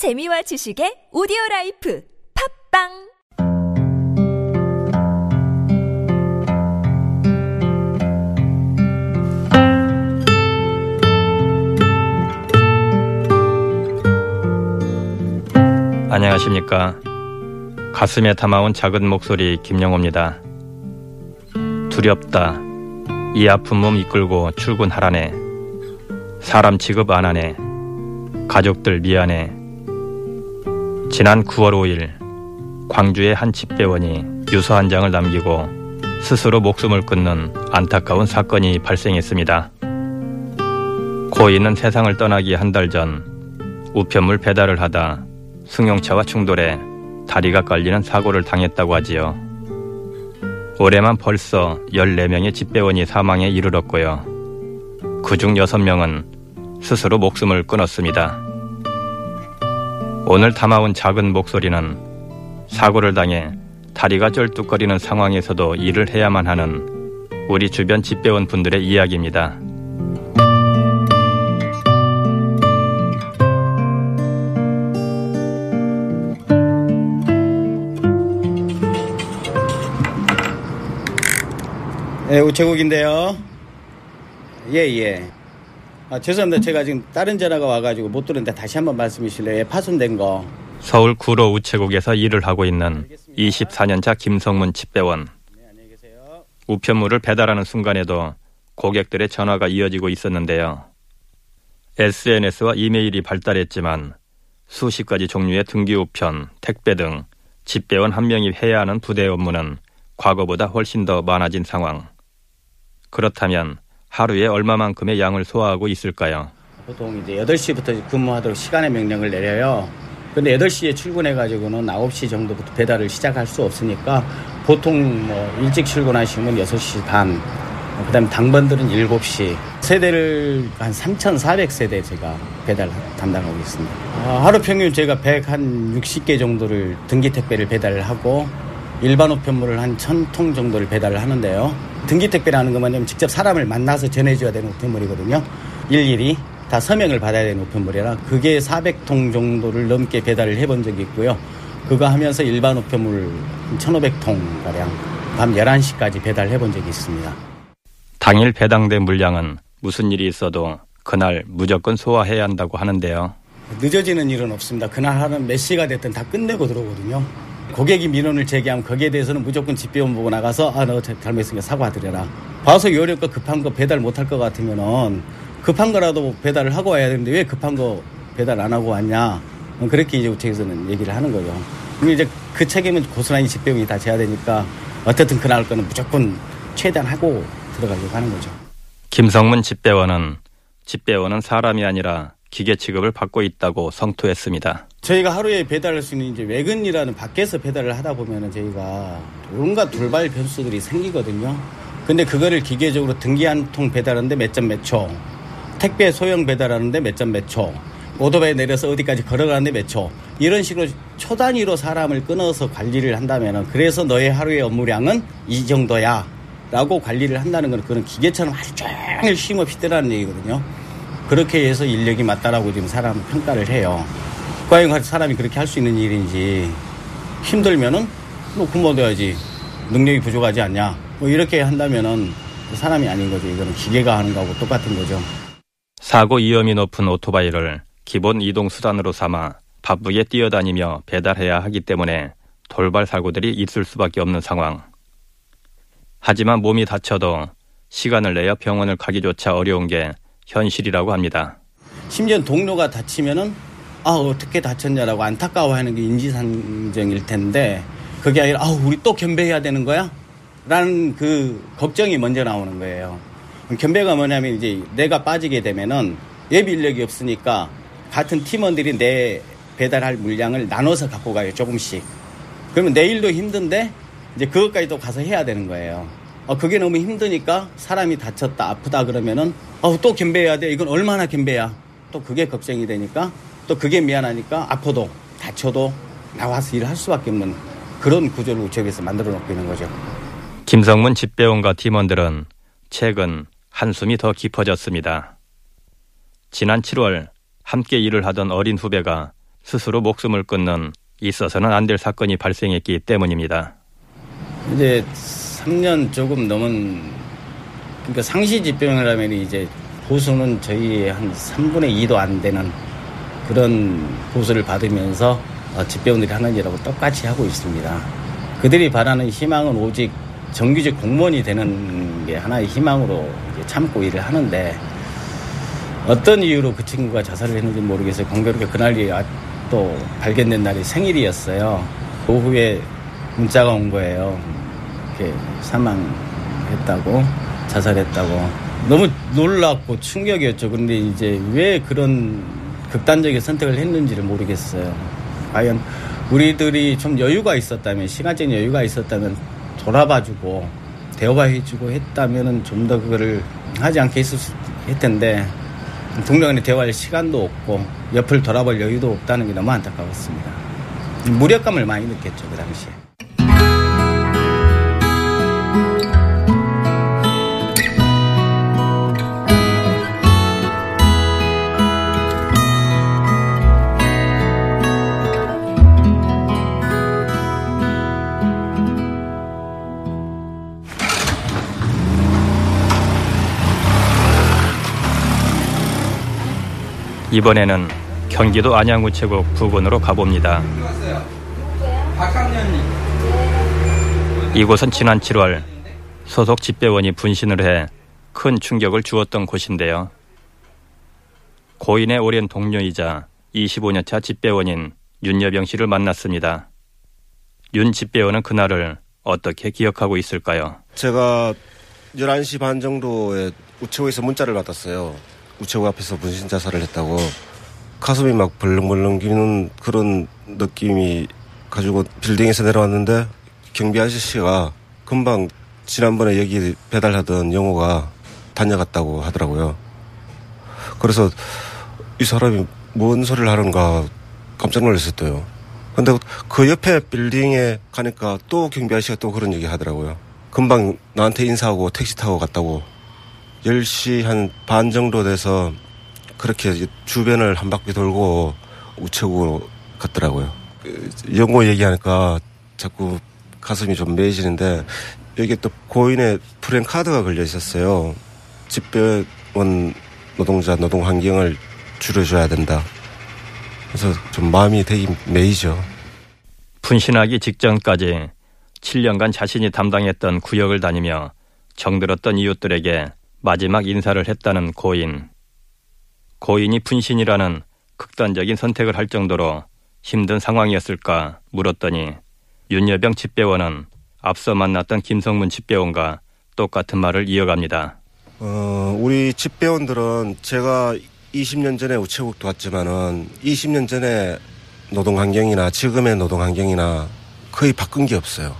재미와 지식의 오디오 라이프 팟빵 안녕하십니까. 가슴에 담아온 작은 목소리 김영호입니다. 두렵다. 이 아픈 몸 이끌고 출근하라네. 사람 취급 안 하네. 가족들 미안해. 지난 9월 5일 광주의 한 집배원이 유서 한 장을 남기고 스스로 목숨을 끊는 안타까운 사건이 발생했습니다. 고인은 세상을 떠나기 한 달 전 우편물 배달을 하다 승용차와 충돌해 다리가 깔리는 사고를 당했다고 하지요. 올해만 벌써 14명의 집배원이 사망에 이르렀고요. 그중 6명은 스스로 목숨을 끊었습니다. 오늘 담아온 작은 목소리는 사고를 당해 다리가 쩔뚝거리는 상황에서도 일을 해야만 하는 우리 주변 집배원 분들의 이야기입니다. 예, 우체국인데요. 예, 예. 아, 죄송합니다. 제가 지금 다른 전화가 와가지고 못 들었는데 다시 한번 말씀해 주실래요? 예, 파손된 거. 서울 구로 우체국에서 일을 하고 있는 24년차 김성문 집배원. 네. 우편물을 배달하는 순간에도 고객들의 전화가 이어지고 있었는데요. SNS와 이메일이 발달했지만 수십 가지 종류의 등기 우편, 택배 등 집배원 한 명이 해야 하는 부대 업무는 과거보다 훨씬 더 많아진 상황. 그렇다면 하루에 얼마만큼의 양을 소화하고 있을까요? 보통 이제 8시부터 근무하도록 시간의 명령을 내려요. 근데 8시에 출근해가지고는 9시 정도부터 배달을 시작할 수 없으니까 보통 뭐 일찍 출근하시면 6시 반, 그 다음에 당번들은 7시. 세대를 한 3,400세대 제가 배달 담당하고 있습니다. 아, 하루 평균 제가 160개 정도를 등기 택배를 배달을 하고 일반 우편물을 한 1000통 정도를 배달을 하는데요. 등기 택배라는 것만 좀 직접 사람을 만나서 전해줘야 되는 우편물이거든요. 일일이 다 서명을 받아야 되는 우편물이라 그게 400통 정도를 넘게 배달을 해본 적이 있고요. 그거 하면서 일반 우편물 1,500통 가량 밤 11시까지 배달해 본 적이 있습니다. 당일 배당된 물량은 무슨 일이 있어도 그날 무조건 소화해야 한다고 하는데요. 늦어지는 일은 없습니다. 그날 하는 몇 시가 됐든 다 끝내고 들어오거든요. 고객이 민원을 제기하면 거기에 대해서는 무조건 집배원 보고 나가서 아 너 잘못했으니까 사과드려라. 봐서 요령거 급한 거 배달 못할 것 같으면은 급한 거라도 배달을 하고 와야 되는데 왜 급한 거 배달 안 하고 왔냐. 그렇게 이제 우체에서는 얘기를 하는 거죠. 그럼 이제 그 책임은 고스란히 집배원이 다 져야 되니까 어쨌든 그날 거는 무조건 최대한 하고 들어가려고 하는 거죠. 김성문 집배원은 집배원은 사람이 아니라 기계 취급을 받고 있다고 성토했습니다. 저희가 하루에 배달할 수 있는 이제 외근이라는 밖에서 배달을 하다 보면은 저희가 온갖 돌발 변수들이 생기거든요. 근데 그거를 기계적으로 등기 한 통 배달하는데 몇 점 몇 초, 택배 소형 배달하는데 몇 점 몇 초, 오토바이 내려서 어디까지 걸어가는데 몇 초, 이런 식으로 초 단위로 사람을 끊어서 관리를 한다면은 그래서 너의 하루의 업무량은 이 정도야. 라고 관리를 한다는 건 그런 기계처럼 하루 종일 쉼 없이 뜨라는 얘기거든요. 그렇게 해서 인력이 맞다라고 지금 사람 평가를 해요. 과연 사람이 그렇게 할 수 있는 일인지 힘들면은 뭐 굶어둬야지 능력이 부족하지 않냐 뭐 이렇게 한다면은 사람이 아닌 거죠. 이거는 기계가 하는 거하고 똑같은 거죠. 사고 위험이 높은 오토바이를 기본 이동 수단으로 삼아 바쁘게 뛰어다니며 배달해야 하기 때문에 돌발 사고들이 있을 수밖에 없는 상황. 하지만 몸이 다쳐도 시간을 내어 병원을 가기조차 어려운 게 현실이라고 합니다. 심지어 동료가 다치면은 아 어떻게 다쳤냐라고 안타까워하는 게 인지상정일 텐데 그게 아니라 아 우리 또 겸배해야 되는 거야? 라는 그 걱정이 먼저 나오는 거예요. 겸배가 뭐냐면 이제 내가 빠지게 되면은 예비 인력이 없으니까 같은 팀원들이 내 배달할 물량을 나눠서 갖고 가요 조금씩. 그러면 내일도 힘든데 이제 그것까지도 가서 해야 되는 거예요. 어, 그게 너무 힘드니까 사람이 다쳤다 아프다 그러면은 어, 또 겸배해야 돼. 이건 얼마나 겸배야. 또 그게 걱정이 되니까 또 그게 미안하니까 아파도 다쳐도 나와서 일을 할 수밖에 없는 그런 구조를 우체국에서 만들어 놓고 있는 거죠. 김성문 집배원과 팀원들은 최근 한숨이 더 깊어졌습니다. 지난 7월 함께 일을 하던 어린 후배가 스스로 목숨을 끊는 있어서는 안 될 사건이 발생했기 때문입니다. 이제 3년 조금 넘은 그러니까 상시 집병이라면 이제 보수는 저희 한 3분의 2도 안 되는 그런 보수를 받으면서 어, 집배원들이 하는 일하고 똑같이 하고 있습니다. 그들이 바라는 희망은 오직 정규직 공무원이 되는 게 하나의 희망으로 참고 일을 하는데 어떤 이유로 그 친구가 자살을 했는지 모르겠어요. 공교롭게 그날이 아, 또 발견된 날이 생일이었어요. 오후에 문자가 온 거예요. 이렇게 사망했다고 자살했다고 너무 놀랍고 충격이었죠. 그런데 이제 왜 그런 극단적인 선택을 했는지를 모르겠어요. 과연 우리들이 좀 여유가 있었다면 시간적인 여유가 있었다면 돌아봐주고 대화해주고 했다면은 좀 더 그거를 하지 않게 했을 텐데 동료간에 대화할 시간도 없고 옆을 돌아볼 여유도 없다는 게 너무 안타까웠습니다. 무력감을 많이 느꼈죠 그 당시에. 이번에는 경기도 안양우체국 부근으로 가봅니다. 이곳은 지난 7월 소속 집배원이 분신을 해 큰 충격을 주었던 곳인데요. 고인의 오랜 동료이자 25년차 집배원인 윤여병 씨를 만났습니다. 윤 집배원은 그날을 어떻게 기억하고 있을까요? 제가 11시 반 정도에 우체국에서 문자를 받았어요. 우체국 앞에서 분신 자살을 했다고 가슴이 막 벌렁벌렁 기는 그런 느낌이 가지고 빌딩에서 내려왔는데 경비 아저씨가 금방 지난번에 여기 배달하던 영호가 다녀갔다고 하더라고요. 그래서 이 사람이 뭔 소리를 하는가 깜짝 놀랐었어요. 근데 그 옆에 빌딩에 가니까 또 경비 아저씨가 또 그런 얘기 하더라고요. 금방 나한테 인사하고 택시 타고 갔다고 10시 한 반 정도 돼서 그렇게 주변을 한 바퀴 돌고 우체국으로 갔더라고요. 영어 얘기하니까 자꾸 가슴이 좀 메이지는데 여기 또 고인의 프랜 카드가 걸려 있었어요. 집배원 노동자 노동 환경을 줄여줘야 된다. 그래서 좀 마음이 되게 메이죠. 분신하기 직전까지 7년간 자신이 담당했던 구역을 다니며 정들었던 이웃들에게 마지막 인사를 했다는 고인. 고인이 분신이라는 극단적인 선택을 할 정도로 힘든 상황이었을까 물었더니 윤여병 집배원은 앞서 만났던 김성문 집배원과 똑같은 말을 이어갑니다. 어, 우리 집배원들은 제가 20년 전에 우체국도 왔지만은 20년 전에 노동 환경이나 지금의 노동 환경이나 거의 바꾼 게 없어요.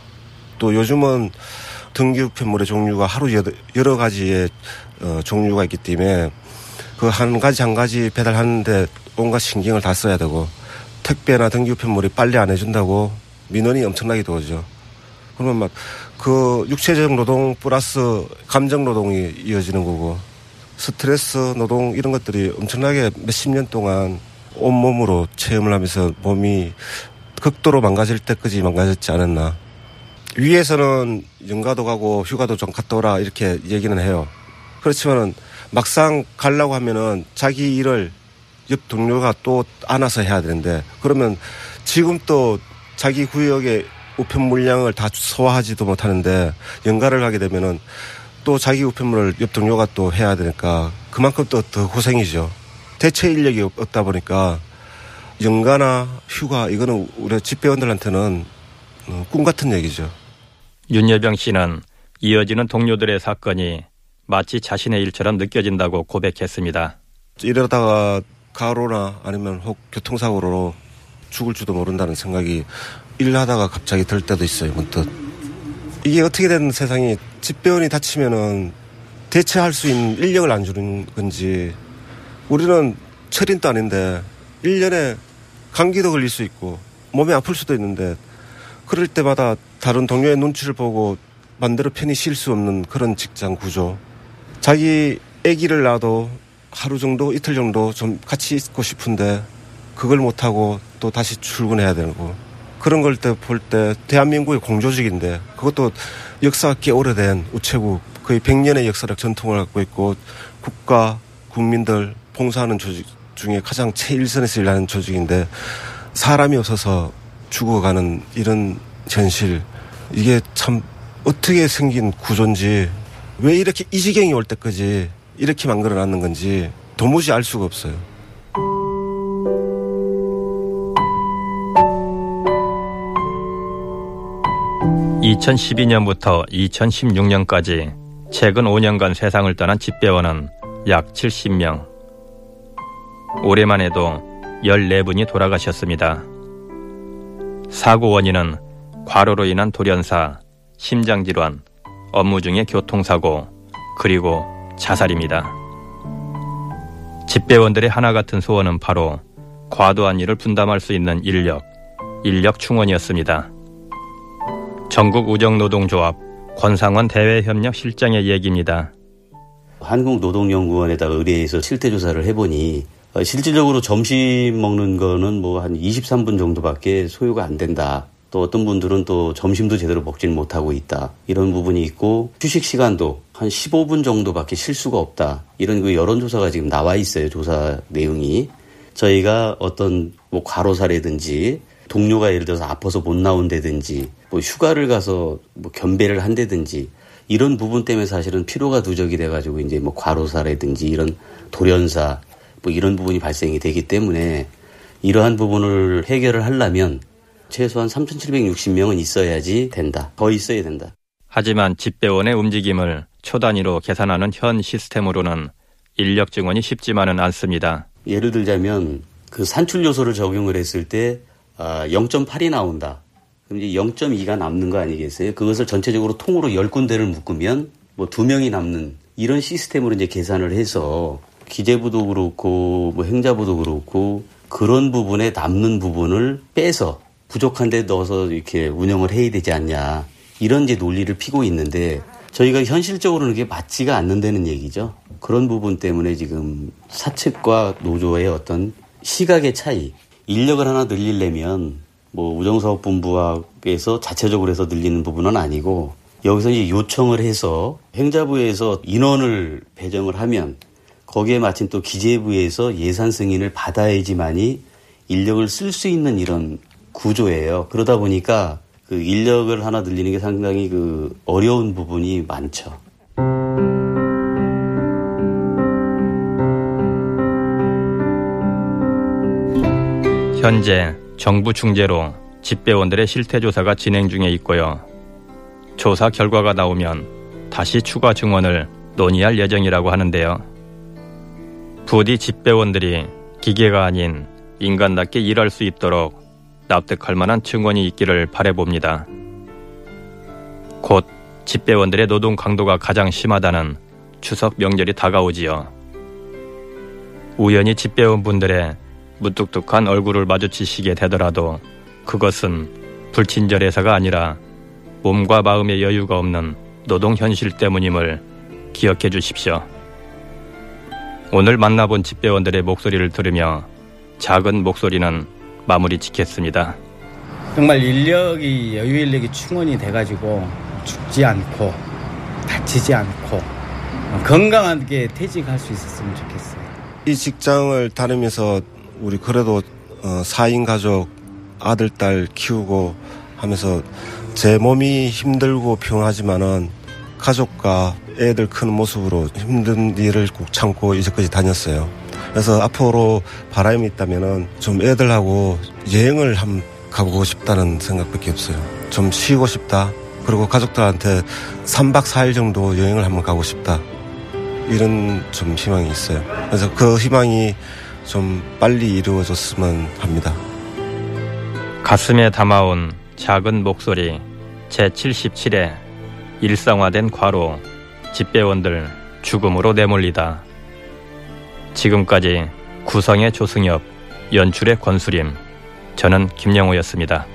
또 요즘은 등기 우편물의 종류가 하루 여러 가지의 어, 종류가 있기 때문에 그 한 가지 한 가지 배달하는데 온갖 신경을 다 써야 되고 택배나 등기 우편물이 빨리 안 해준다고 민원이 엄청나게 들어오죠. 그러면 막 그 육체적 노동 플러스 감정 노동이 이어지는 거고 스트레스 노동 이런 것들이 엄청나게 몇십 년 동안 온몸으로 체험을 하면서 몸이 극도로 망가질 때까지 망가졌지 않았나. 위에서는 연가도 가고 휴가도 좀 갔다 오라 이렇게 얘기는 해요. 그렇지만은 막상 가려고 하면은 자기 일을 옆 동료가 또 안아서 해야 되는데 그러면 지금 또 자기 구역의 우편 물량을 다 소화하지도 못하는데 연가를 가게 되면은 또 자기 우편물을 옆 동료가 또 해야 되니까 그만큼 또 더 고생이죠. 대체 인력이 없다 보니까 연가나 휴가 이거는 우리 집배원들한테는 어, 꿈 같은 얘기죠. 윤여병 씨는 이어지는 동료들의 사건이 마치 자신의 일처럼 느껴진다고 고백했습니다. 이러다가 가로나 아니면 혹 교통사고로 죽을지도 모른다는 생각이 일하다가 갑자기 들 때도 있어요, 문득. 이게 어떻게 된 세상이 집배원이 다치면은 대체할 수 있는 인력을 안 주는 건지 우리는 철인도 아닌데 1년에 감기도 걸릴 수 있고 몸이 아플 수도 있는데 그럴 때마다 다른 동료의 눈치를 보고 만대로 편히 쉴 수 없는 그런 직장 구조. 자기 아기를 낳아도 하루 정도, 이틀 정도 좀 같이 있고 싶은데 그걸 못하고 또 다시 출근해야 되고 그런 걸 때 볼 때 대한민국의 공조직인데 그것도 역사가 꽤 오래된 우체국 거의 100년의 역사적 전통을 갖고 있고 국가 국민들 봉사하는 조직 중에 가장 최일선에서 일하는 조직인데 사람이 없어서 죽어가는 이런 현실 이게 참 어떻게 생긴 구조인지 왜 이렇게 이 지경이 올 때까지 이렇게 만들어 놨는 건지 도무지 알 수가 없어요. 2012년부터 2016년까지 최근 5년간 세상을 떠난 집배원은 약 70명. 올해만 해도 14분이 돌아가셨습니다. 사고 원인은 과로로 인한 돌연사, 심장질환, 업무 중의 교통사고, 그리고 자살입니다. 집배원들의 하나 같은 소원은 바로 과도한 일을 분담할 수 있는 인력, 인력 충원이었습니다. 전국 우정노동조합 권상원 대외협력 실장의 얘기입니다. 한국노동연구원에다가 의뢰해서 실태 조사를 해보니 어, 실질적으로 점심 먹는 거는 뭐 한 23분 정도밖에 소요가 안 된다. 또 어떤 분들은 또 점심도 제대로 먹지는 못하고 있다. 이런 부분이 있고 휴식 시간도 한 15분 정도밖에 쉴 수가 없다. 이런 그 여론조사가 지금 나와 있어요. 조사 내용이. 저희가 어떤 뭐 과로사라든지 동료가 예를 들어서 아파서 못 나온다든지 뭐 휴가를 가서 뭐 겸배를 한다든지 이런 부분 때문에 사실은 피로가 누적이 돼가지고 이제 뭐 과로사라든지 이런 돌연사 뭐 이런 부분이 발생이 되기 때문에 이러한 부분을 해결을 하려면 최소한 3,760명은 있어야지 된다. 더 있어야 된다. 하지만 집배원의 움직임을 초 단위로 계산하는 현 시스템으로는 인력 증원이 쉽지만은 않습니다. 예를 들자면 그 산출 요소를 적용을 했을 때 0.8이 아, 나온다. 그럼 이제 0.2가 남는 거 아니겠어요? 그것을 전체적으로 통으로 10군데를 묶으면 뭐두 명이 남는 이런 시스템으로 이제 계산을 해서 기재부도 그렇고 뭐 행자부도 그렇고 그런 부분에 남는 부분을 빼서 부족한 데 넣어서 이렇게 운영을 해야 되지 않냐. 이런 이제 논리를 피고 있는데 저희가 현실적으로는 그게 맞지가 않는다는 얘기죠. 그런 부분 때문에 지금 사측과 노조의 어떤 시각의 차이, 인력을 하나 늘리려면 뭐 우정사업본부에서 자체적으로 해서 늘리는 부분은 아니고 여기서 이제 요청을 해서 행자부에서 인원을 배정을 하면 거기에 마침 또 기재부에서 예산 승인을 받아야지만이 인력을 쓸 수 있는 이런 구조예요. 그러다 보니까 그 인력을 하나 늘리는 게 상당히 그 어려운 부분이 많죠. 현재 정부 중재로 집배원들의 실태 조사가 진행 중에 있고요. 조사 결과가 나오면 다시 추가 증원을 논의할 예정이라고 하는데요. 부디 집배원들이 기계가 아닌 인간답게 일할 수 있도록 납득할 만한 증언이 있기를 바래봅니다. 곧 집배원들의 노동 강도가 가장 심하다는 추석 명절이 다가오지요. 우연히 집배원 분들의 무뚝뚝한 얼굴을 마주치시게 되더라도 그것은 불친절해서가 아니라 몸과 마음의 여유가 없는 노동 현실 때문임을 기억해 주십시오. 오늘 만나본 집배원들의 목소리를 들으며 작은 목소리는 마무리 짓겠습니다. 정말 인력이 여유 인력이 충원이 돼가지고 죽지 않고 다치지 않고 건강하게 퇴직할 수 있었으면 좋겠어요. 이 직장을 다니면서 우리 그래도 어, 4인 가족 아들 딸 키우고 하면서 제 몸이 힘들고 피곤하지만은 가족과 애들 크는 모습으로 힘든 일을 꼭 참고 이제까지 다녔어요. 그래서 앞으로 바람이 있다면은 좀 애들하고 여행을 한번 가보고 싶다는 생각밖에 없어요. 좀 쉬고 싶다. 그리고 가족들한테 3박 4일 정도 여행을 한번 가고 싶다. 이런 좀 희망이 있어요. 그래서 그 희망이 좀 빨리 이루어졌으면 합니다. 가슴에 담아온 작은 목소리 제77회 일상화된 과로 집배원들 죽음으로 내몰리다. 지금까지 구성의 조승엽, 연출의 권수림, 저는 김영호였습니다.